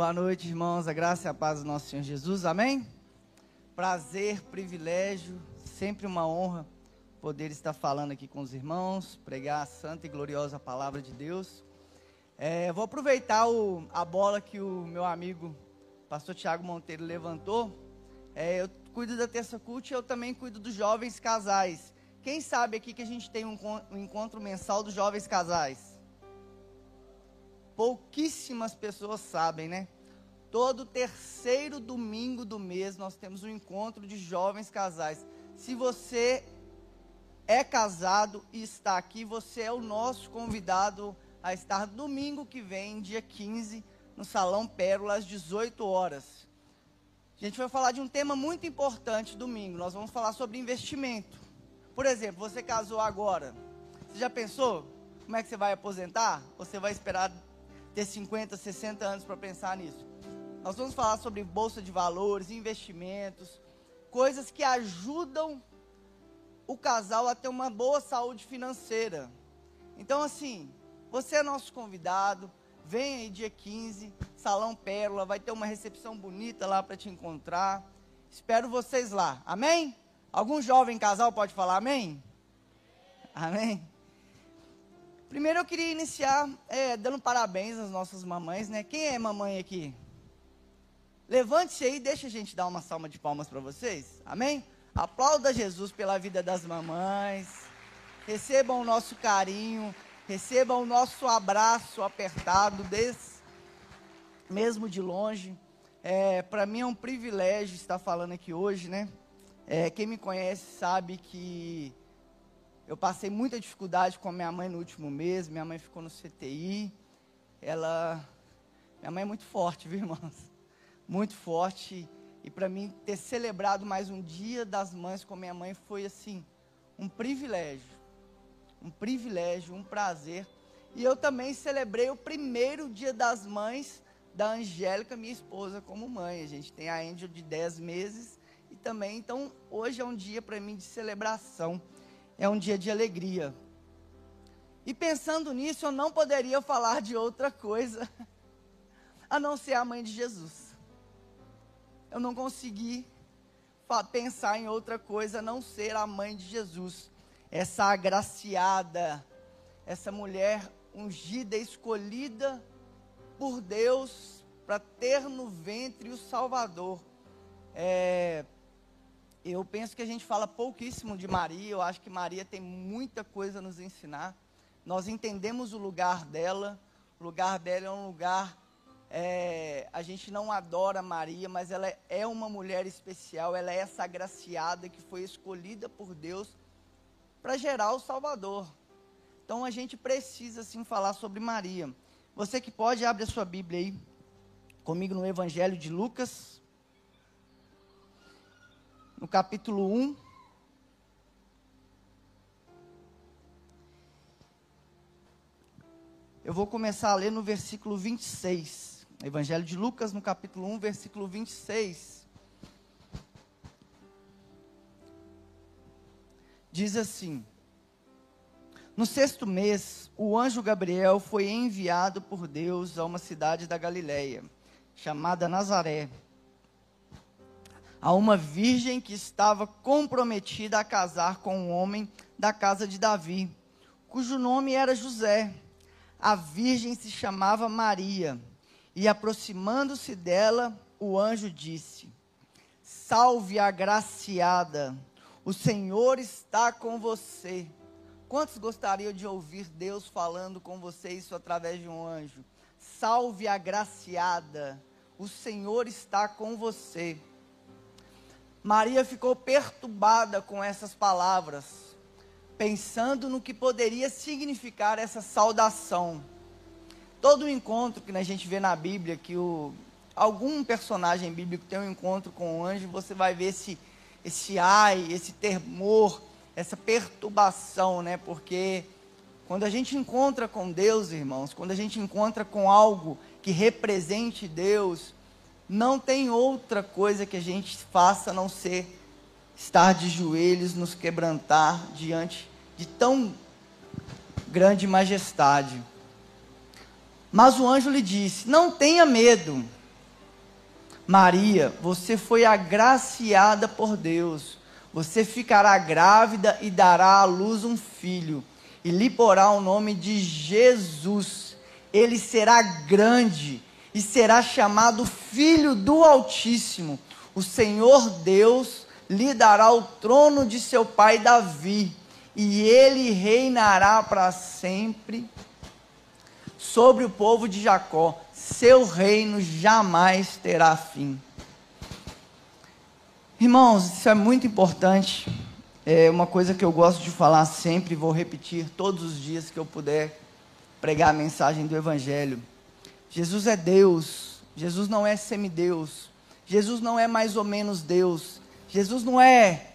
Boa noite, irmãos. A graça e a paz do nosso Senhor Jesus. Amém? Prazer, privilégio, sempre uma honra poder estar falando aqui com os irmãos, pregar a santa e gloriosa palavra de Deus. É, vou aproveitar o, a bola que o meu amigo, pastor Tiago Monteiro, levantou. É, eu cuido da terça cult e eu também cuido dos jovens casais. Quem sabe aqui que a gente tem um, um encontro mensal dos jovens casais? Pouquíssimas pessoas sabem, né? Todo terceiro domingo do mês nós temos um encontro de jovens casais. Se você é casado e está aqui, você é o nosso convidado a estar domingo que vem, dia 15, no Salão Pérola, às 18 horas. A gente vai falar de um tema muito importante domingo. Nós vamos falar sobre investimento. Por exemplo, você casou agora. Você já pensou como é que você vai aposentar? Você vai esperar ter 50, 60 anos para pensar nisso? Nós vamos falar sobre bolsa de valores, investimentos, coisas que ajudam o casal a ter uma boa saúde financeira. Então, assim, você é nosso convidado. Vem aí dia 15, Salão Pérola, vai ter uma recepção bonita lá para te encontrar. Espero vocês lá. Amém? Algum jovem casal pode falar amém? Amém? Primeiro eu queria iniciar é, dando parabéns às nossas mamães, né? Quem é mamãe aqui? Levante-se aí, deixa a gente dar uma salva de palmas para vocês. Amém? Aplauda Jesus pela vida das mamães. Recebam o nosso carinho. Recebam o nosso abraço apertado, desse, mesmo de longe. É, Para mim é um privilégio estar falando aqui hoje, né? É, quem me conhece sabe que eu passei muita dificuldade com a minha mãe no último mês. Minha mãe ficou no CTI. Ela. Minha mãe é muito forte, viu, irmãos? Muito forte. E para mim ter celebrado mais um dia das mães com minha mãe foi assim, um privilégio um privilégio, um prazer. E eu também celebrei o primeiro dia das mães da Angélica, minha esposa, como mãe. A gente tem a Angel de 10 meses e também, então, hoje é um dia para mim de celebração, é um dia de alegria. E pensando nisso, eu não poderia falar de outra coisa a não ser a mãe de Jesus. Eu não consegui pensar em outra coisa a não ser a mãe de Jesus essa agraciada, essa mulher ungida, escolhida por Deus para ter no ventre o Salvador. É, eu penso que a gente fala pouquíssimo de Maria, eu acho que Maria tem muita coisa a nos ensinar. Nós entendemos o lugar dela, o lugar dela é um lugar. É, a gente não adora Maria, mas ela é uma mulher especial, ela é essa agraciada que foi escolhida por Deus para gerar o Salvador. Então a gente precisa sim falar sobre Maria. Você que pode, abre a sua Bíblia aí comigo no Evangelho de Lucas, no capítulo 1. Eu vou começar a ler no versículo 26. Evangelho de Lucas, no capítulo 1, versículo 26. diz assim: No sexto mês, o anjo Gabriel foi enviado por Deus a uma cidade da Galiléia, chamada Nazaré, a uma virgem que estava comprometida a casar com um homem da casa de Davi, cujo nome era José. A virgem se chamava Maria, e aproximando-se dela, o anjo disse: Salve a graciada o Senhor está com você. Quantos gostariam de ouvir Deus falando com você isso através de um anjo? Salve a graciada. O Senhor está com você. Maria ficou perturbada com essas palavras, pensando no que poderia significar essa saudação. Todo encontro que a gente vê na Bíblia, que o, algum personagem bíblico tem um encontro com um anjo, você vai ver se esse ai, esse temor, essa perturbação, né? Porque quando a gente encontra com Deus, irmãos, quando a gente encontra com algo que represente Deus, não tem outra coisa que a gente faça a não ser estar de joelhos, nos quebrantar diante de tão grande majestade. Mas o anjo lhe disse: Não tenha medo, Maria, você foi agraciada por Deus. Você ficará grávida e dará à luz um filho, e lhe porá o nome de Jesus. Ele será grande e será chamado Filho do Altíssimo. O Senhor Deus lhe dará o trono de seu pai Davi, e ele reinará para sempre sobre o povo de Jacó. Seu reino jamais terá fim. Irmãos, isso é muito importante. É uma coisa que eu gosto de falar sempre, vou repetir todos os dias que eu puder pregar a mensagem do Evangelho. Jesus é Deus, Jesus não é semideus, Jesus não é mais ou menos Deus, Jesus não é,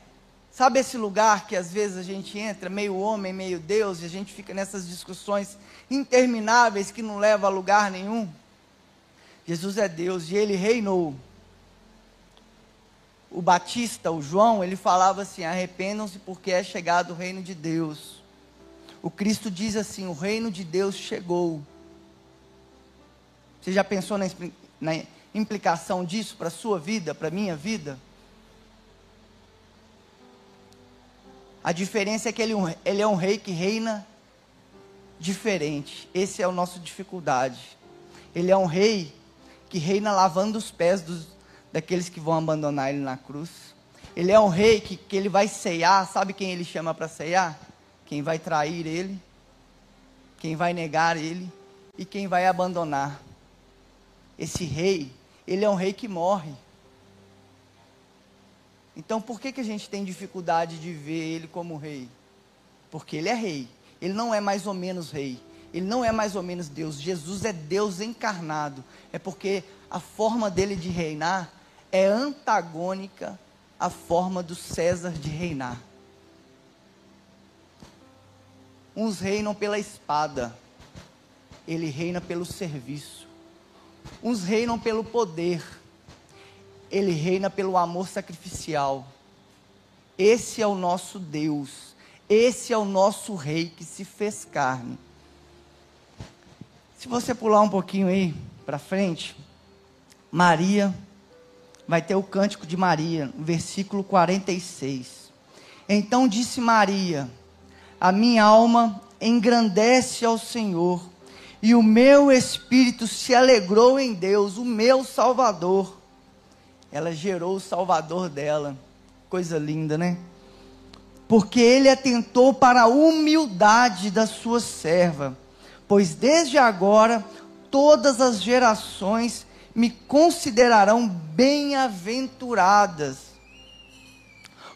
sabe esse lugar que às vezes a gente entra, meio homem, meio Deus, e a gente fica nessas discussões intermináveis que não levam a lugar nenhum? Jesus é Deus e ele reinou. O Batista, o João, ele falava assim: arrependam-se porque é chegado o reino de Deus. O Cristo diz assim: o reino de Deus chegou. Você já pensou na, na implicação disso para a sua vida, para a minha vida? A diferença é que ele, é ele é um rei que reina diferente. Esse é o nosso dificuldade. Ele é um rei que reina lavando os pés dos, daqueles que vão abandonar ele na cruz. Ele é um rei que, que ele vai ceiar. Sabe quem ele chama para ceiar? Quem vai trair ele, quem vai negar ele e quem vai abandonar esse rei, ele é um rei que morre. Então por que, que a gente tem dificuldade de ver ele como rei? Porque ele é rei. Ele não é mais ou menos rei. Ele não é mais ou menos Deus. Jesus é Deus encarnado. É porque a forma dele de reinar é antagônica à forma do César de reinar. Uns reinam pela espada, ele reina pelo serviço. Uns reinam pelo poder, ele reina pelo amor sacrificial. Esse é o nosso Deus, esse é o nosso Rei que se fez carne. Se você pular um pouquinho aí para frente, Maria, vai ter o cântico de Maria, versículo 46. Então disse Maria: A minha alma engrandece ao Senhor e o meu espírito se alegrou em Deus, o meu Salvador. Ela gerou o Salvador dela. Coisa linda, né? Porque ele atentou para a humildade da sua serva, pois desde agora todas as gerações me considerarão bem-aventuradas,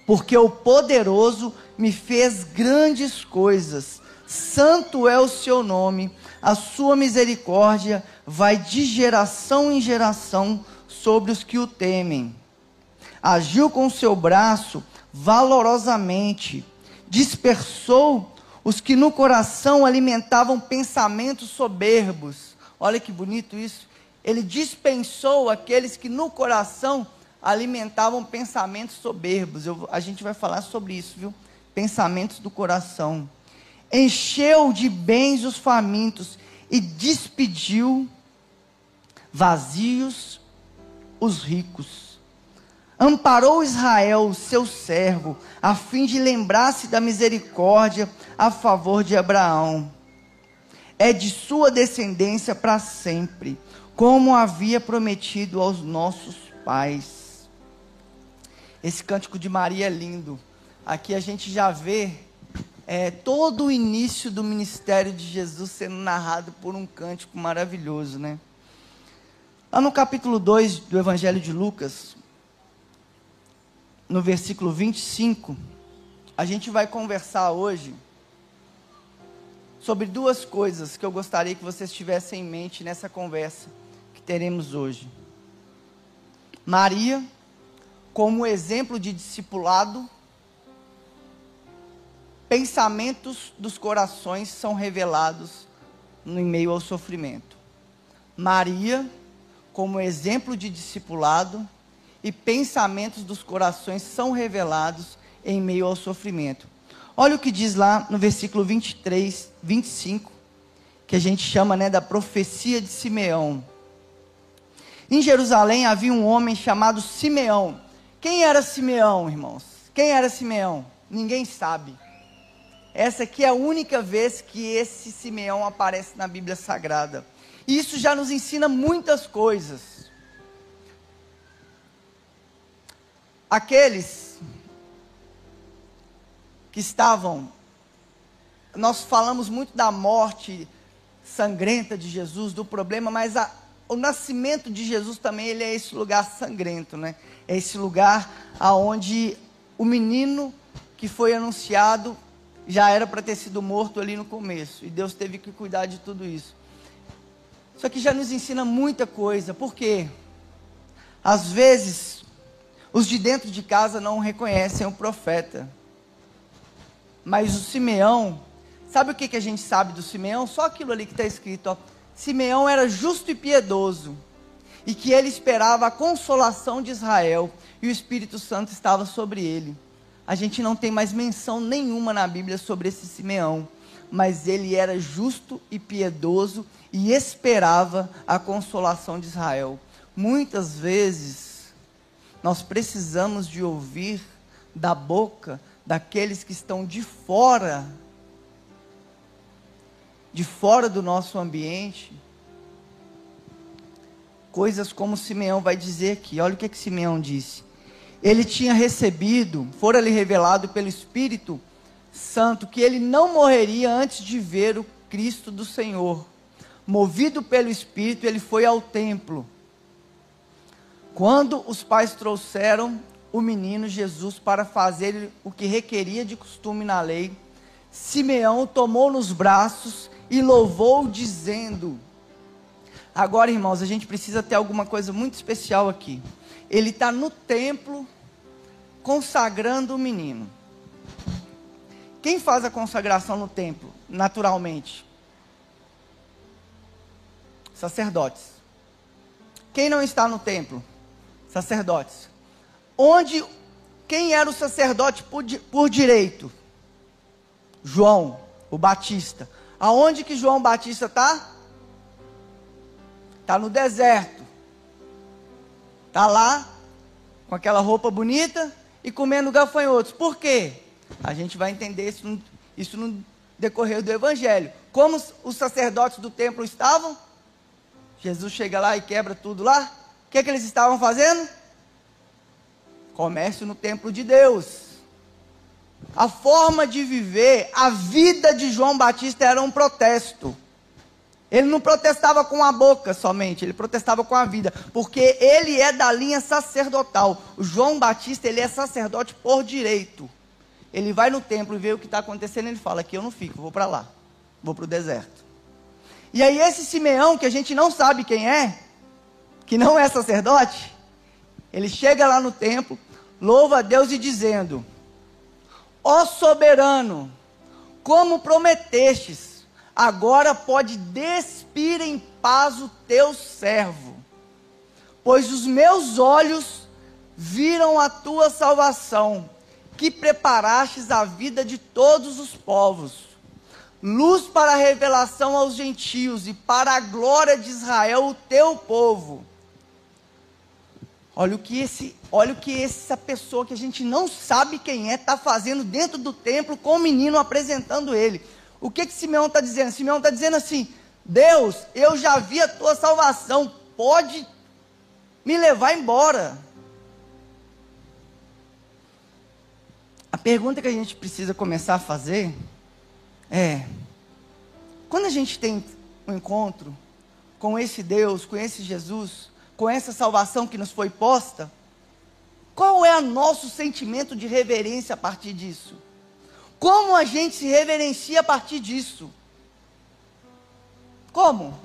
porque o poderoso me fez grandes coisas, santo é o seu nome a sua misericórdia vai de geração em geração sobre os que o temem. Agiu com seu braço valorosamente, dispersou os que no coração alimentavam pensamentos soberbos. Olha que bonito isso. Ele dispensou aqueles que no coração alimentavam pensamentos soberbos. Eu, a gente vai falar sobre isso, viu? Pensamentos do coração encheu de bens os famintos e despediu vazios os ricos. Amparou Israel, seu servo, a fim de lembrar-se da misericórdia a favor de Abraão. É de sua descendência para sempre, como havia prometido aos nossos pais. Esse cântico de Maria é lindo. Aqui a gente já vê é, todo o início do ministério de Jesus sendo narrado por um cântico maravilhoso, né? Lá no capítulo 2 do Evangelho de Lucas, no versículo 25, a gente vai conversar hoje sobre duas coisas que eu gostaria que vocês tivessem em mente nessa conversa que teremos hoje. Maria, como exemplo de discipulado pensamentos dos corações são revelados no meio ao sofrimento. Maria, como exemplo de discipulado, e pensamentos dos corações são revelados em meio ao sofrimento. Olha o que diz lá no versículo 23, 25, que a gente chama né, da profecia de Simeão. Em Jerusalém havia um homem chamado Simeão. Quem era Simeão, irmãos? Quem era Simeão? Ninguém sabe. Essa aqui é a única vez que esse Simeão aparece na Bíblia Sagrada. Isso já nos ensina muitas coisas. Aqueles que estavam, nós falamos muito da morte sangrenta de Jesus, do problema, mas a, o nascimento de Jesus também ele é esse lugar sangrento, né? É esse lugar aonde o menino que foi anunciado já era para ter sido morto ali no começo, e Deus teve que cuidar de tudo isso. Isso aqui já nos ensina muita coisa, porque às vezes os de dentro de casa não reconhecem o profeta. Mas o Simeão, sabe o que, que a gente sabe do Simeão? Só aquilo ali que está escrito, ó. Simeão era justo e piedoso, e que ele esperava a consolação de Israel, e o Espírito Santo estava sobre ele. A gente não tem mais menção nenhuma na Bíblia sobre esse Simeão, mas ele era justo e piedoso e esperava a consolação de Israel. Muitas vezes nós precisamos de ouvir da boca daqueles que estão de fora, de fora do nosso ambiente, coisas como Simeão vai dizer aqui. Olha o que, é que Simeão disse. Ele tinha recebido, fora-lhe revelado pelo Espírito Santo, que ele não morreria antes de ver o Cristo do Senhor. Movido pelo Espírito, ele foi ao templo. Quando os pais trouxeram o menino Jesus para fazer o que requeria de costume na lei, Simeão tomou nos braços e louvou, dizendo: Agora, irmãos, a gente precisa ter alguma coisa muito especial aqui. Ele está no templo consagrando o menino. Quem faz a consagração no templo, naturalmente? Sacerdotes. Quem não está no templo? Sacerdotes onde quem era o sacerdote por, por direito? João, o Batista. Aonde que João Batista está? Está no deserto. Está lá, com aquela roupa bonita e comendo gafanhotos. Por quê? A gente vai entender isso no, isso no decorrer do Evangelho. Como os sacerdotes do templo estavam? Jesus chega lá e quebra tudo lá. O que, é que eles estavam fazendo? Comércio no templo de Deus. A forma de viver, a vida de João Batista era um protesto. Ele não protestava com a boca somente, ele protestava com a vida, porque ele é da linha sacerdotal. O João Batista, ele é sacerdote por direito. Ele vai no templo e vê o que está acontecendo, ele fala: aqui eu não fico, vou para lá, vou para o deserto. E aí esse Simeão, que a gente não sabe quem é, que não é sacerdote, ele chega lá no templo, louva a Deus e dizendo: Ó soberano, como prometestes, agora pode despir em paz o teu servo, pois os meus olhos viram a tua salvação, que preparastes a vida de todos os povos, luz para a revelação aos gentios e para a glória de Israel, o teu povo. Olha o que esse, olha o que essa pessoa que a gente não sabe quem é está fazendo dentro do templo com o menino apresentando ele. O que que Simeão está dizendo? Simeão está dizendo assim: Deus, eu já vi a tua salvação, pode me levar embora. A pergunta que a gente precisa começar a fazer é: quando a gente tem um encontro com esse Deus, com esse Jesus, com essa salvação que nos foi posta, qual é o nosso sentimento de reverência a partir disso? Como a gente se reverencia a partir disso? Como?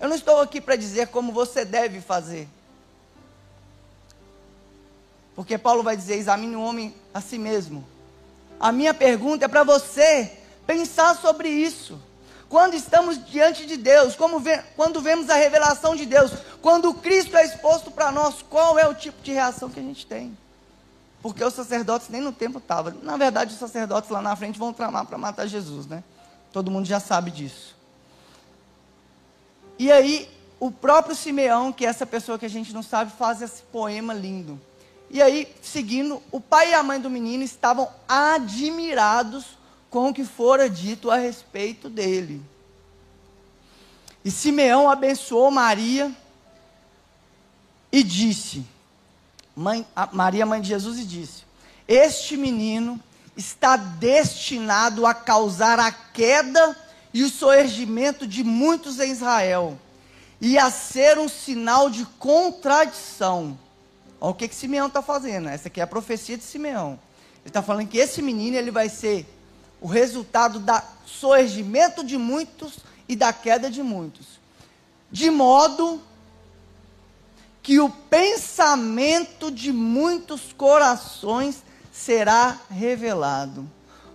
Eu não estou aqui para dizer como você deve fazer. Porque Paulo vai dizer: examine o homem a si mesmo. A minha pergunta é para você pensar sobre isso quando estamos diante de Deus, vê, quando vemos a revelação de Deus, quando Cristo é exposto para nós, qual é o tipo de reação que a gente tem? Porque os sacerdotes nem no templo estavam. Na verdade, os sacerdotes lá na frente vão tramar para matar Jesus, né? Todo mundo já sabe disso. E aí, o próprio Simeão, que é essa pessoa que a gente não sabe, faz esse poema lindo. E aí, seguindo, o pai e a mãe do menino estavam admirados com o que fora dito a respeito dele. E Simeão abençoou Maria e disse: mãe, Maria, mãe de Jesus, e disse: Este menino está destinado a causar a queda e o surgimento de muitos em Israel, e a ser um sinal de contradição. Olha o que, que Simeão está fazendo. Essa aqui é a profecia de Simeão. Ele está falando que esse menino ele vai ser o resultado do surgimento de muitos e da queda de muitos. De modo que o pensamento de muitos corações será revelado.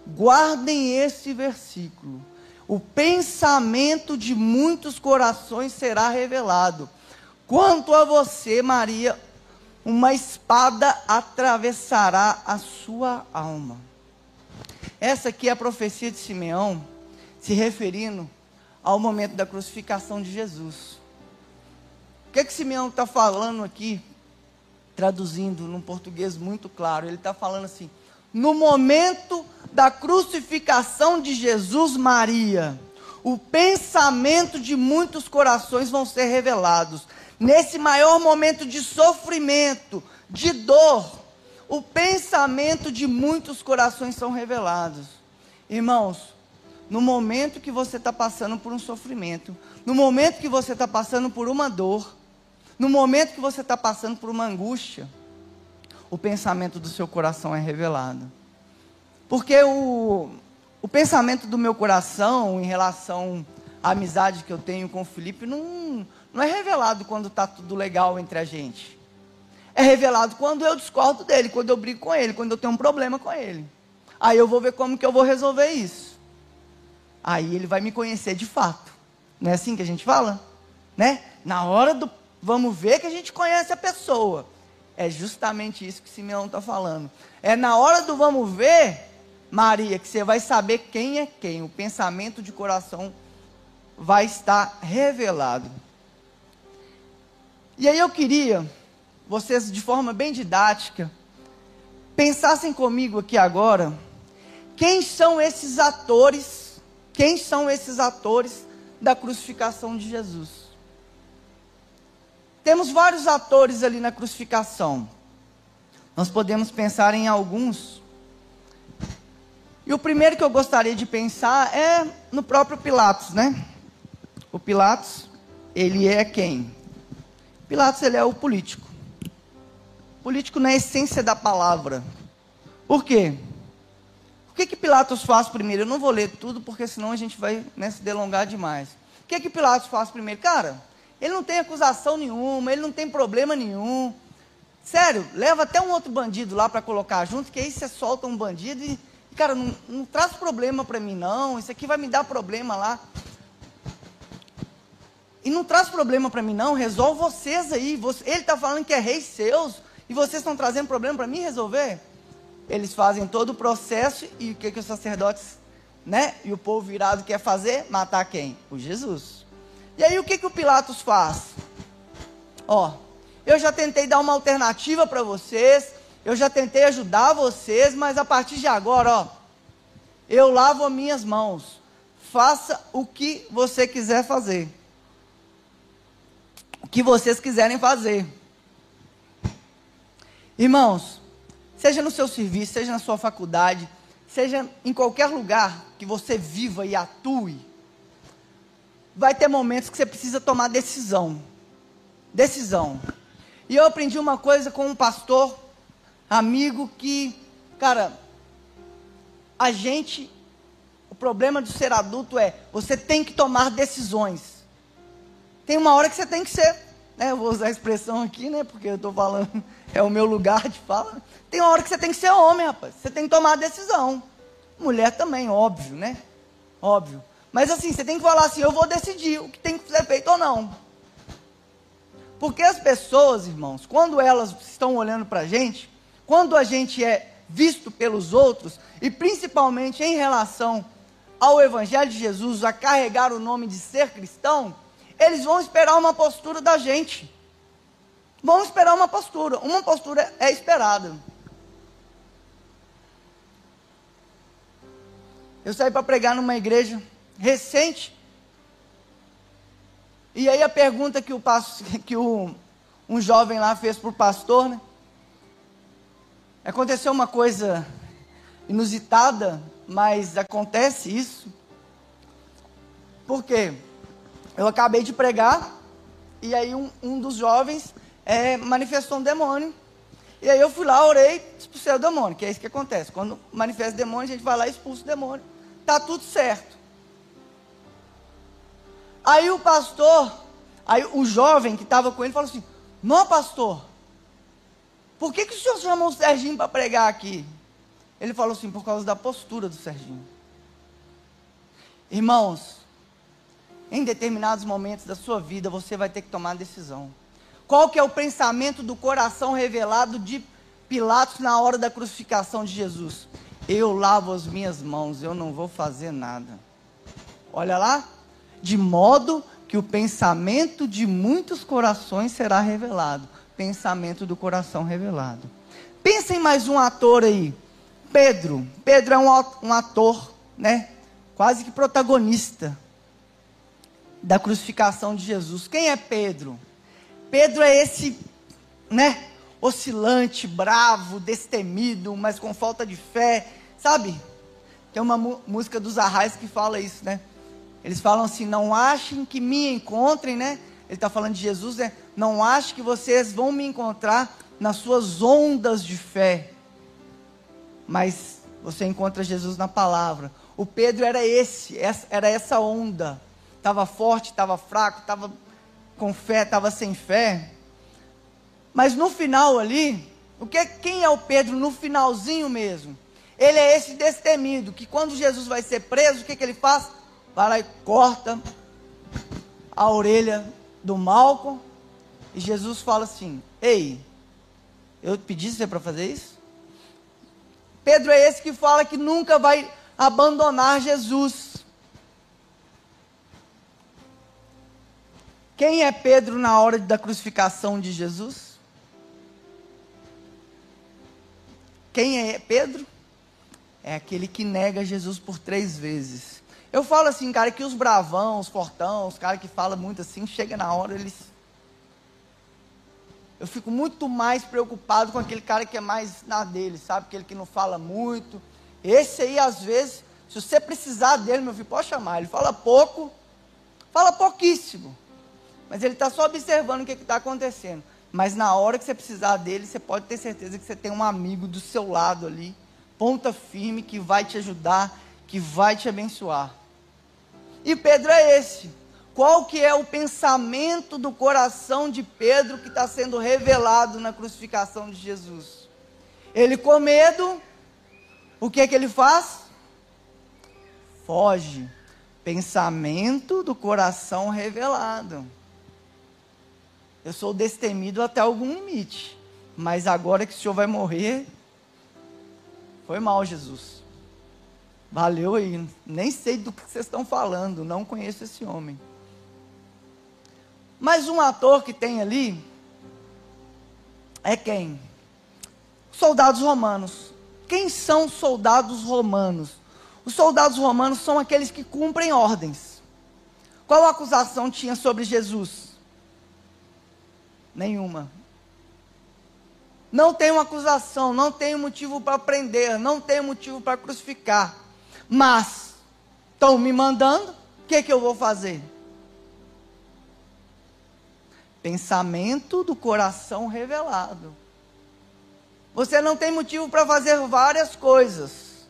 Guardem esse versículo. O pensamento de muitos corações será revelado. Quanto a você, Maria, uma espada atravessará a sua alma. Essa aqui é a profecia de Simeão, se referindo ao momento da crucificação de Jesus. Que, é que Simeão está falando aqui? Traduzindo num português muito claro, ele está falando assim: no momento da crucificação de Jesus, Maria, o pensamento de muitos corações vão ser revelados. Nesse maior momento de sofrimento, de dor, o pensamento de muitos corações são revelados. Irmãos, no momento que você está passando por um sofrimento, no momento que você está passando por uma dor, no momento que você está passando por uma angústia, o pensamento do seu coração é revelado. Porque o, o pensamento do meu coração em relação à amizade que eu tenho com o Felipe não, não é revelado quando está tudo legal entre a gente. É revelado quando eu discordo dele, quando eu brigo com ele, quando eu tenho um problema com ele. Aí eu vou ver como que eu vou resolver isso. Aí ele vai me conhecer de fato. Não é assim que a gente fala? Né? Na hora do vamos ver que a gente conhece a pessoa. É justamente isso que Simeão está falando. É na hora do vamos ver, Maria, que você vai saber quem é quem. O pensamento de coração vai estar revelado. E aí eu queria, vocês de forma bem didática, pensassem comigo aqui agora, quem são esses atores, quem são esses atores da crucificação de Jesus? Temos vários atores ali na crucificação. Nós podemos pensar em alguns. E o primeiro que eu gostaria de pensar é no próprio Pilatos, né? O Pilatos, ele é quem? Pilatos, ele é o político. Político na essência da palavra. Por quê? O que que Pilatos faz primeiro? Eu não vou ler tudo, porque senão a gente vai né, se delongar demais. O que que Pilatos faz primeiro? Cara, ele não tem acusação nenhuma, ele não tem problema nenhum. Sério, leva até um outro bandido lá para colocar junto, que aí você solta um bandido e, cara, não, não traz problema para mim não, isso aqui vai me dar problema lá. E não traz problema para mim não, resolve vocês aí. Ele está falando que é rei seus, e vocês estão trazendo problema para mim resolver? Eles fazem todo o processo, e o que, que os sacerdotes, né, e o povo virado quer fazer? Matar quem? O Jesus. E aí o que, que o Pilatos faz? Ó, eu já tentei dar uma alternativa para vocês, eu já tentei ajudar vocês, mas a partir de agora, ó, eu lavo as minhas mãos. Faça o que você quiser fazer. O que vocês quiserem fazer. Irmãos, seja no seu serviço, seja na sua faculdade, seja em qualquer lugar que você viva e atue, vai ter momentos que você precisa tomar decisão. Decisão. E eu aprendi uma coisa com um pastor, amigo, que, cara, a gente, o problema de ser adulto é, você tem que tomar decisões. Tem uma hora que você tem que ser, né, eu vou usar a expressão aqui, né, porque eu estou falando, é o meu lugar de fala. Tem uma hora que você tem que ser homem, rapaz. Você tem que tomar decisão. Mulher também, óbvio, né? Óbvio. Mas assim, você tem que falar assim: eu vou decidir o que tem que ser feito ou não. Porque as pessoas, irmãos, quando elas estão olhando para a gente, quando a gente é visto pelos outros, e principalmente em relação ao Evangelho de Jesus, a carregar o nome de ser cristão, eles vão esperar uma postura da gente. Vão esperar uma postura. Uma postura é esperada. Eu saí para pregar numa igreja recente. E aí a pergunta que o, que o um jovem lá fez para o pastor, né? Aconteceu uma coisa inusitada, mas acontece isso. Por quê? Eu acabei de pregar, e aí um, um dos jovens é, manifestou um demônio. E aí eu fui lá, orei, expulsei o demônio, que é isso que acontece. Quando manifesta demônio, a gente vai lá e expulsa o demônio tá tudo certo. Aí o pastor, aí o jovem que estava com ele falou assim: Não, pastor, por que, que o senhor chamou o Serginho para pregar aqui? Ele falou assim: Por causa da postura do Serginho. Irmãos, em determinados momentos da sua vida você vai ter que tomar decisão. Qual que é o pensamento do coração revelado de Pilatos na hora da crucificação de Jesus? Eu lavo as minhas mãos, eu não vou fazer nada. Olha lá, de modo que o pensamento de muitos corações será revelado. Pensamento do coração revelado. Pensem mais um ator aí. Pedro. Pedro é um ator, né? Quase que protagonista da crucificação de Jesus. Quem é Pedro? Pedro é esse, né? Oscilante, bravo, destemido, mas com falta de fé, Sabe? Tem uma música dos Arrais que fala isso, né? Eles falam assim: não achem que me encontrem, né? Ele está falando de Jesus, né? Não achem que vocês vão me encontrar nas suas ondas de fé. Mas você encontra Jesus na palavra. O Pedro era esse, era essa onda. Estava forte, estava fraco, estava com fé, estava sem fé. Mas no final ali, o que, quem é o Pedro no finalzinho mesmo? Ele é esse destemido, que quando Jesus vai ser preso, o que, que ele faz? Vai lá e corta a orelha do Malco. E Jesus fala assim: Ei, eu pedi você para fazer isso? Pedro é esse que fala que nunca vai abandonar Jesus. Quem é Pedro na hora da crucificação de Jesus? Quem é Pedro? é aquele que nega Jesus por três vezes. Eu falo assim, cara, que os bravão, os fortão, os caras que falam muito assim, chega na hora, eles. Eu fico muito mais preocupado com aquele cara que é mais na dele, sabe? Aquele que não fala muito. Esse aí, às vezes, se você precisar dele, meu filho, pode chamar. Ele fala pouco, fala pouquíssimo. Mas ele está só observando o que está acontecendo. Mas na hora que você precisar dele, você pode ter certeza que você tem um amigo do seu lado ali ponta firme que vai te ajudar, que vai te abençoar. E Pedro é esse. Qual que é o pensamento do coração de Pedro que está sendo revelado na crucificação de Jesus? Ele com medo, o que é que ele faz? Foge. Pensamento do coração revelado. Eu sou destemido até algum limite. Mas agora que o senhor vai morrer, foi mal, Jesus. Valeu aí. Nem sei do que vocês estão falando. Não conheço esse homem. Mas um ator que tem ali é quem? Soldados romanos. Quem são soldados romanos? Os soldados romanos são aqueles que cumprem ordens. Qual acusação tinha sobre Jesus? Nenhuma. Não tenho acusação, não tenho motivo para prender, não tenho motivo para crucificar. Mas estão me mandando, o que, que eu vou fazer? Pensamento do coração revelado. Você não tem motivo para fazer várias coisas.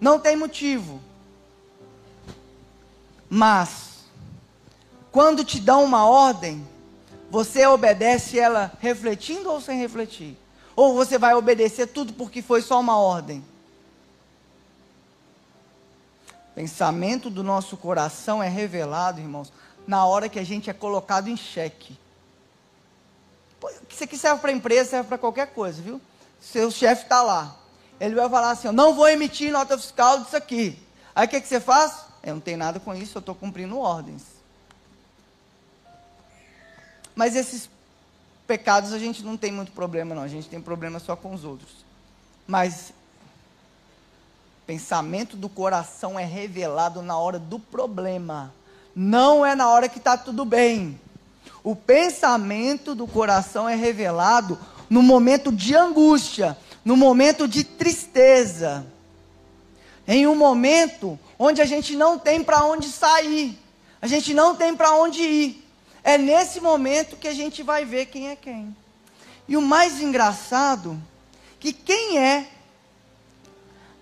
Não tem motivo. Mas, quando te dão uma ordem, você obedece ela refletindo ou sem refletir? Ou você vai obedecer tudo porque foi só uma ordem? Pensamento do nosso coração é revelado, irmãos, na hora que a gente é colocado em xeque. Isso aqui serve para empresa, serve para qualquer coisa, viu? Seu chefe está lá. Ele vai falar assim: eu não vou emitir nota fiscal disso aqui. Aí o que, que você faz? Eu não tenho nada com isso, eu estou cumprindo ordens. Mas esses pecados a gente não tem muito problema, não. A gente tem problema só com os outros. Mas pensamento do coração é revelado na hora do problema, não é na hora que está tudo bem. O pensamento do coração é revelado no momento de angústia, no momento de tristeza, em um momento onde a gente não tem para onde sair, a gente não tem para onde ir. É nesse momento que a gente vai ver quem é quem. E o mais engraçado, que quem é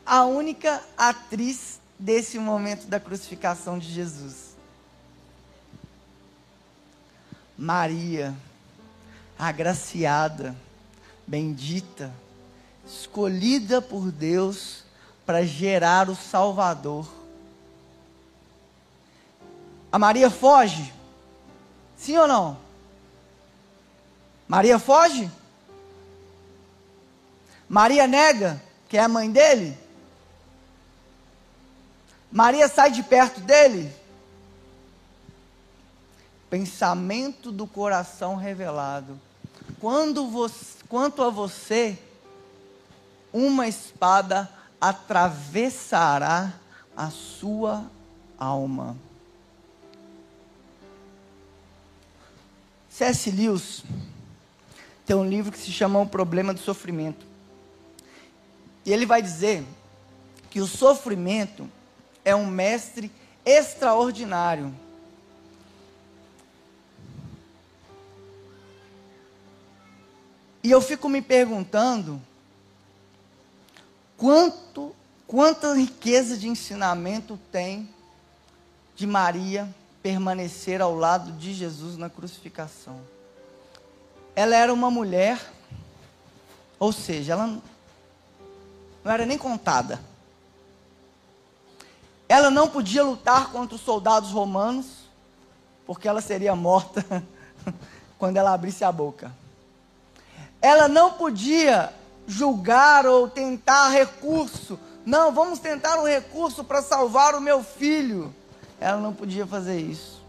a única atriz desse momento da crucificação de Jesus? Maria, agraciada, bendita, escolhida por Deus para gerar o Salvador. A Maria foge? Sim ou não? Maria foge? Maria nega que é a mãe dele? Maria sai de perto dele? Pensamento do coração revelado. Quando você, quanto a você, uma espada atravessará a sua alma. C.S. Lewis tem um livro que se chama O Problema do Sofrimento. E ele vai dizer que o sofrimento é um mestre extraordinário. E eu fico me perguntando quanto quanta riqueza de ensinamento tem de Maria permanecer ao lado de Jesus na crucificação. Ela era uma mulher, ou seja, ela não era nem contada. Ela não podia lutar contra os soldados romanos, porque ela seria morta quando ela abrisse a boca. Ela não podia julgar ou tentar recurso. Não, vamos tentar um recurso para salvar o meu filho. Ela não podia fazer isso.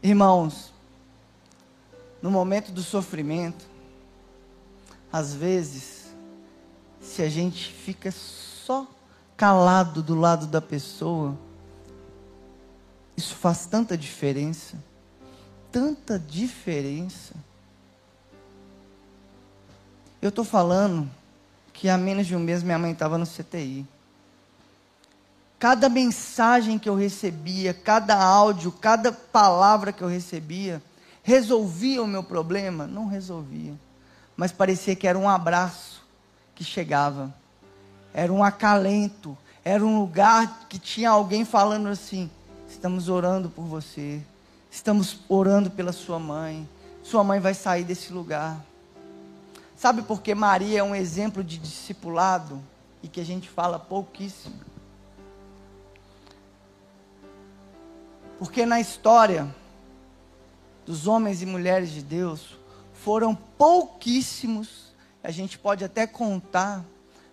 Irmãos, no momento do sofrimento, às vezes, se a gente fica só calado do lado da pessoa, isso faz tanta diferença, tanta diferença. Eu estou falando que há menos de um mês minha mãe estava no CTI. Cada mensagem que eu recebia, cada áudio, cada palavra que eu recebia, resolvia o meu problema? Não resolvia. Mas parecia que era um abraço que chegava. Era um acalento. Era um lugar que tinha alguém falando assim: estamos orando por você. Estamos orando pela sua mãe. Sua mãe vai sair desse lugar. Sabe por que Maria é um exemplo de discipulado e que a gente fala pouquíssimo? Porque na história dos homens e mulheres de Deus, foram pouquíssimos, a gente pode até contar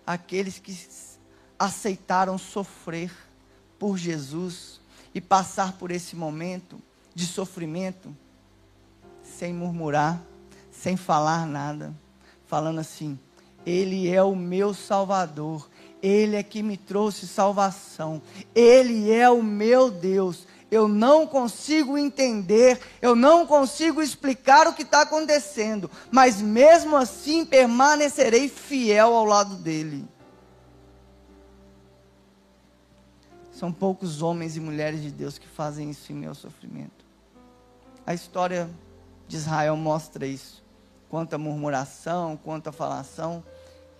aqueles que aceitaram sofrer por Jesus e passar por esse momento de sofrimento sem murmurar, sem falar nada, falando assim: Ele é o meu Salvador, Ele é que me trouxe salvação, Ele é o meu Deus, eu não consigo entender, eu não consigo explicar o que está acontecendo, mas mesmo assim permanecerei fiel ao lado dele. São poucos homens e mulheres de Deus que fazem isso em meu sofrimento. A história de Israel mostra isso. Quanto a murmuração, quanto a falação.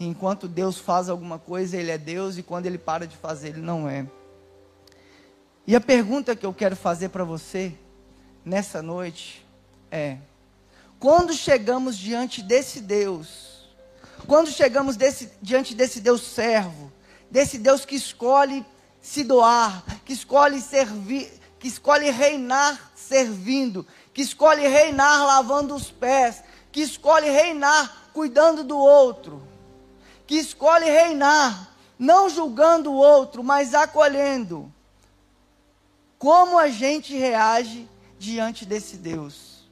Enquanto Deus faz alguma coisa, Ele é Deus, e quando Ele para de fazer, Ele não é. E a pergunta que eu quero fazer para você nessa noite é: quando chegamos diante desse Deus, quando chegamos desse, diante desse Deus servo, desse Deus que escolhe se doar, que escolhe servir, que escolhe reinar servindo, que escolhe reinar lavando os pés, que escolhe reinar cuidando do outro, que escolhe reinar não julgando o outro, mas acolhendo como a gente reage diante desse Deus?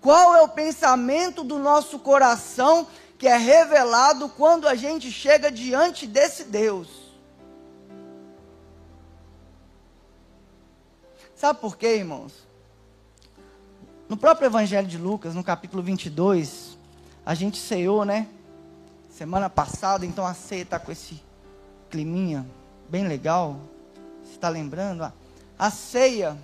Qual é o pensamento do nosso coração que é revelado quando a gente chega diante desse Deus? Sabe por quê, irmãos? No próprio Evangelho de Lucas, no capítulo 22, a gente ceou, né? Semana passada, então a ceia está com esse climinha bem legal. Está lembrando? A ceia,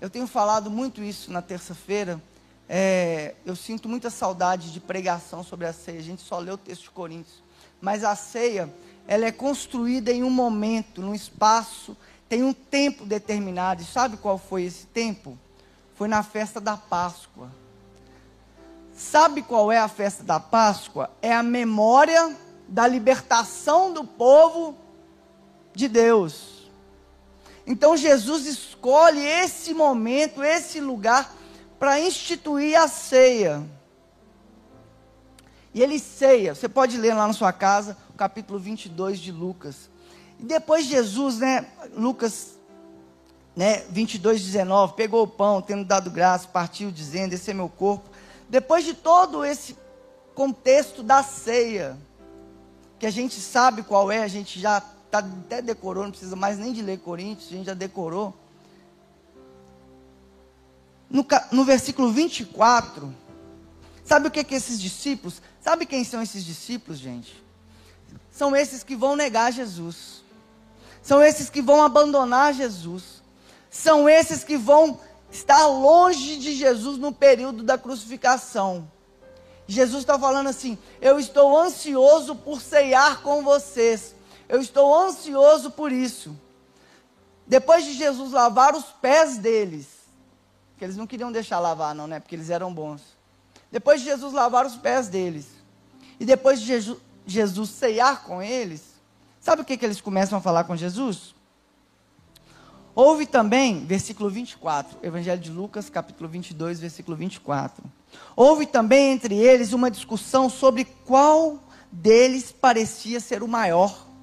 eu tenho falado muito isso na terça-feira. É, eu sinto muita saudade de pregação sobre a ceia. A gente só lê o texto de Coríntios. Mas a ceia, ela é construída em um momento, num espaço, tem um tempo determinado. E sabe qual foi esse tempo? Foi na festa da Páscoa. Sabe qual é a festa da Páscoa? É a memória da libertação do povo de Deus. Então Jesus escolhe esse momento, esse lugar, para instituir a ceia. E ele ceia, você pode ler lá na sua casa, o capítulo 22 de Lucas. E depois Jesus, né, Lucas né, 22, 19, pegou o pão, tendo dado graça, partiu dizendo, esse é meu corpo depois de todo esse contexto da ceia, que a gente sabe qual é, a gente já tá, até decorou, não precisa mais nem de ler Coríntios, a gente já decorou. No, no versículo 24, sabe o que, que esses discípulos, sabe quem são esses discípulos, gente? São esses que vão negar Jesus, são esses que vão abandonar Jesus, são esses que vão estar longe de Jesus no período da crucificação. Jesus está falando assim: Eu estou ansioso por ceiar com vocês. Eu estou ansioso por isso. Depois de Jesus lavar os pés deles, que eles não queriam deixar lavar, não, né? Porque eles eram bons. Depois de Jesus lavar os pés deles, e depois de Jesus, Jesus ceiar com eles, sabe o que, que eles começam a falar com Jesus? Houve também, versículo 24, Evangelho de Lucas, capítulo 22, versículo 24. Houve também entre eles uma discussão sobre qual deles parecia ser o maior.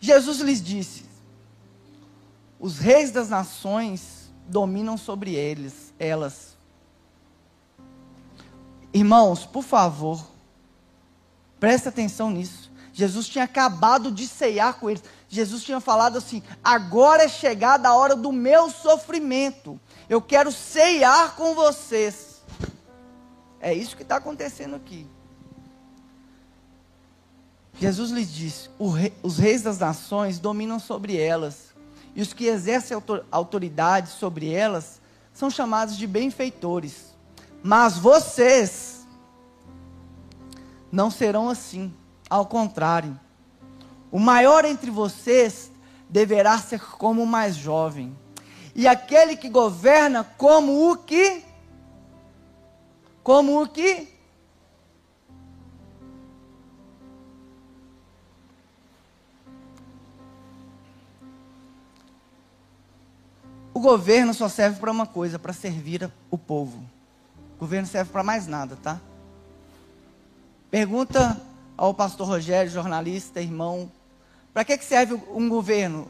Jesus lhes disse: Os reis das nações dominam sobre eles, elas. Irmãos, por favor, preste atenção nisso. Jesus tinha acabado de ceiar com eles. Jesus tinha falado assim: agora é chegada a hora do meu sofrimento. Eu quero ceiar com vocês. É isso que está acontecendo aqui. Jesus lhes disse: os reis das nações dominam sobre elas, e os que exercem autoridade sobre elas são chamados de benfeitores. Mas vocês não serão assim, ao contrário o maior entre vocês deverá ser como o mais jovem, e aquele que governa como o que? Como o que? O governo só serve para uma coisa, para servir o povo. O governo serve para mais nada, tá? Pergunta ao pastor Rogério, jornalista, irmão, para que, que serve um governo?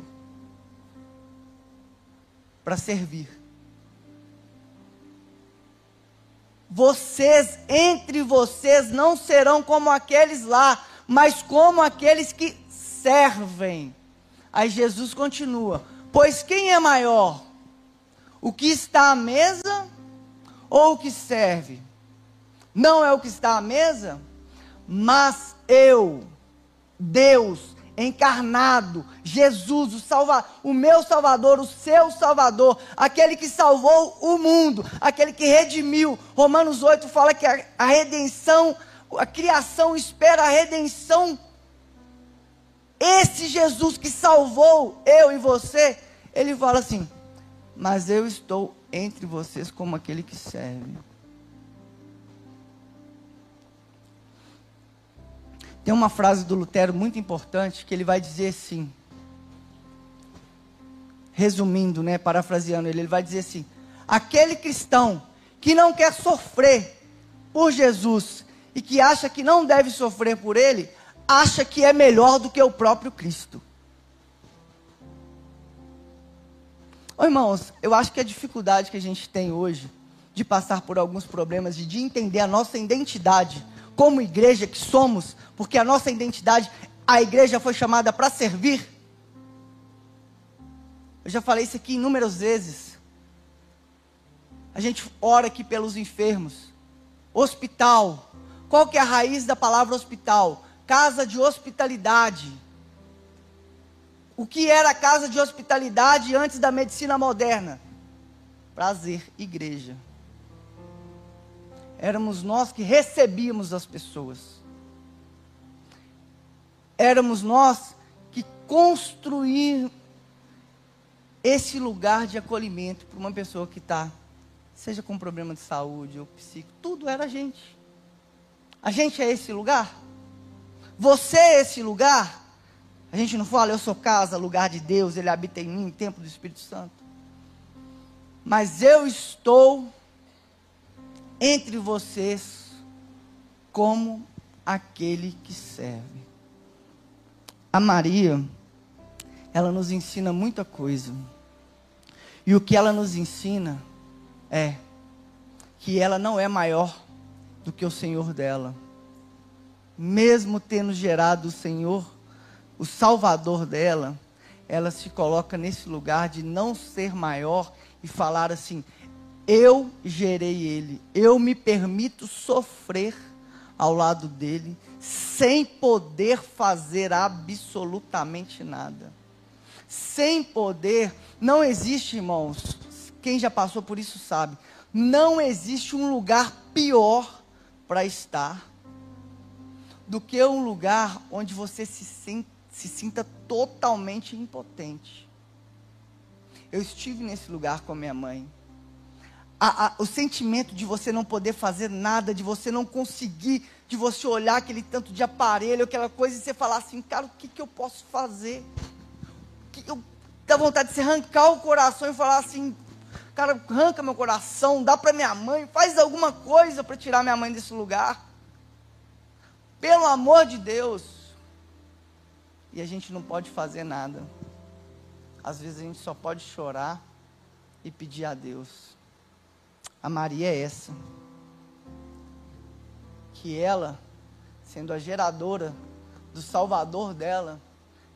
Para servir. Vocês, entre vocês, não serão como aqueles lá, mas como aqueles que servem. Aí Jesus continua: Pois quem é maior? O que está à mesa ou o que serve? Não é o que está à mesa, mas eu, Deus, encarnado, Jesus, o, salva, o meu Salvador, o seu Salvador, aquele que salvou o mundo, aquele que redimiu. Romanos 8 fala que a, a redenção, a criação espera a redenção. Esse Jesus que salvou eu e você, ele fala assim: Mas eu estou entre vocês como aquele que serve. Tem uma frase do Lutero muito importante que ele vai dizer assim, resumindo, né, parafraseando ele, ele vai dizer assim: aquele cristão que não quer sofrer por Jesus e que acha que não deve sofrer por ele, acha que é melhor do que o próprio Cristo. Ô, irmãos, eu acho que a dificuldade que a gente tem hoje de passar por alguns problemas e de entender a nossa identidade como igreja que somos, porque a nossa identidade, a igreja foi chamada para servir. Eu já falei isso aqui inúmeras vezes. A gente ora aqui pelos enfermos. Hospital. Qual que é a raiz da palavra hospital? Casa de hospitalidade. O que era a casa de hospitalidade antes da medicina moderna? Prazer, igreja. Éramos nós que recebíamos as pessoas. Éramos nós que construímos esse lugar de acolhimento para uma pessoa que está, seja com problema de saúde ou psíquico, tudo era a gente. A gente é esse lugar? Você é esse lugar? A gente não fala, eu sou casa, lugar de Deus, Ele habita em mim, templo do Espírito Santo. Mas eu estou entre vocês como aquele que serve. A Maria, ela nos ensina muita coisa. E o que ela nos ensina é que ela não é maior do que o Senhor dela. Mesmo tendo gerado o Senhor, o Salvador dela, ela se coloca nesse lugar de não ser maior e falar assim: eu gerei ele, eu me permito sofrer ao lado dele, sem poder fazer absolutamente nada. Sem poder, não existe, irmãos, quem já passou por isso sabe, não existe um lugar pior para estar do que um lugar onde você se sente se sinta totalmente impotente. Eu estive nesse lugar com a minha mãe. A, a, o sentimento de você não poder fazer nada, de você não conseguir, de você olhar aquele tanto de aparelho, aquela coisa, e você falar assim, cara, o que, que eu posso fazer? Que eu dá vontade de se arrancar o coração e falar assim, cara, arranca meu coração, dá para minha mãe, faz alguma coisa para tirar minha mãe desse lugar. Pelo amor de Deus e a gente não pode fazer nada. Às vezes a gente só pode chorar e pedir a Deus. A Maria é essa. Que ela, sendo a geradora do Salvador dela,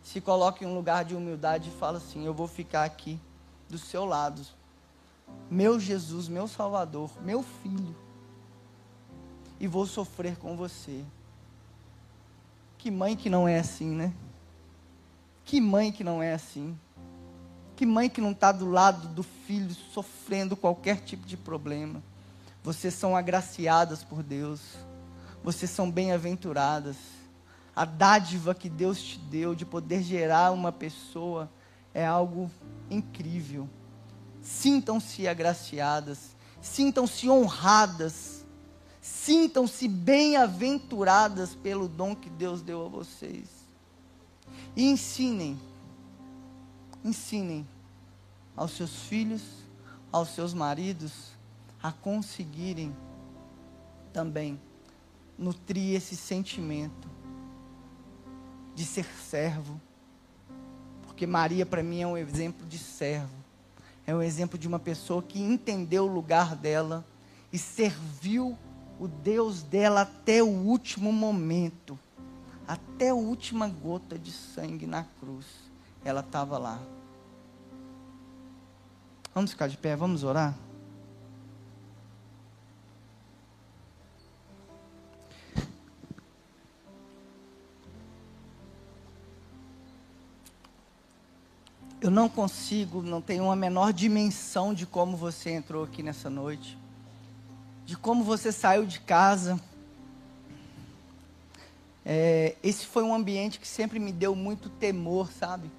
se coloca em um lugar de humildade e fala assim: Eu vou ficar aqui do seu lado. Meu Jesus, meu Salvador, meu filho. E vou sofrer com você. Que mãe que não é assim, né? Que mãe que não é assim? Que mãe que não está do lado do filho sofrendo qualquer tipo de problema? Vocês são agraciadas por Deus. Vocês são bem-aventuradas. A dádiva que Deus te deu de poder gerar uma pessoa é algo incrível. Sintam-se agraciadas. Sintam-se honradas. Sintam-se bem-aventuradas pelo dom que Deus deu a vocês. E ensinem, ensinem aos seus filhos, aos seus maridos, a conseguirem também nutrir esse sentimento de ser servo. Porque Maria, para mim, é um exemplo de servo. É um exemplo de uma pessoa que entendeu o lugar dela e serviu o Deus dela até o último momento até a última gota de sangue na cruz, ela estava lá. Vamos ficar de pé, vamos orar? Eu não consigo, não tenho uma menor dimensão de como você entrou aqui nessa noite, de como você saiu de casa é, esse foi um ambiente que sempre me deu muito temor, sabe?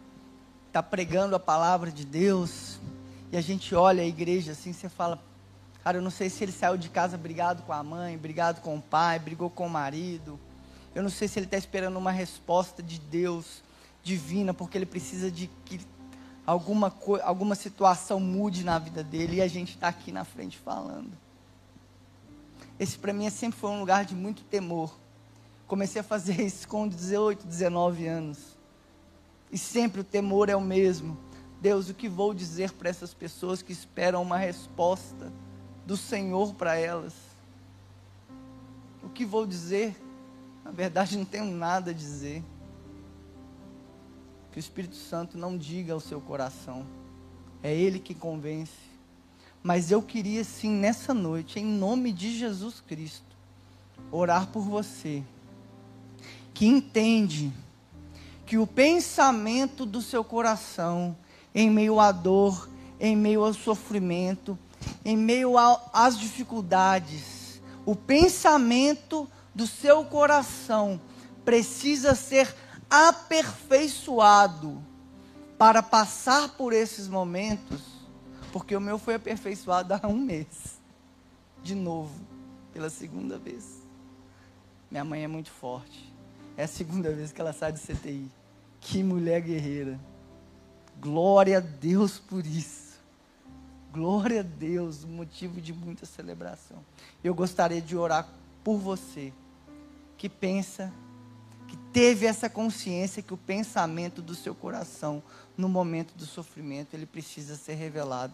Tá pregando a palavra de Deus e a gente olha a igreja assim, você fala, cara, eu não sei se ele saiu de casa brigado com a mãe, brigado com o pai, brigou com o marido. Eu não sei se ele está esperando uma resposta de Deus divina, porque ele precisa de que alguma, alguma situação mude na vida dele e a gente está aqui na frente falando. Esse para mim sempre foi um lugar de muito temor Comecei a fazer isso com 18, 19 anos. E sempre o temor é o mesmo. Deus, o que vou dizer para essas pessoas que esperam uma resposta do Senhor para elas? O que vou dizer? Na verdade, não tenho nada a dizer. Que o Espírito Santo não diga ao seu coração. É Ele que convence. Mas eu queria sim, nessa noite, em nome de Jesus Cristo, orar por você, que entende que o pensamento do seu coração, em meio à dor, em meio ao sofrimento, em meio às dificuldades, o pensamento do seu coração precisa ser aperfeiçoado para passar por esses momentos, porque o meu foi aperfeiçoado há um mês, de novo, pela segunda vez. Minha mãe é muito forte. É a segunda vez que ela sai do CTI. Que mulher guerreira. Glória a Deus por isso. Glória a Deus, motivo de muita celebração. Eu gostaria de orar por você que pensa, que teve essa consciência que o pensamento do seu coração no momento do sofrimento, ele precisa ser revelado.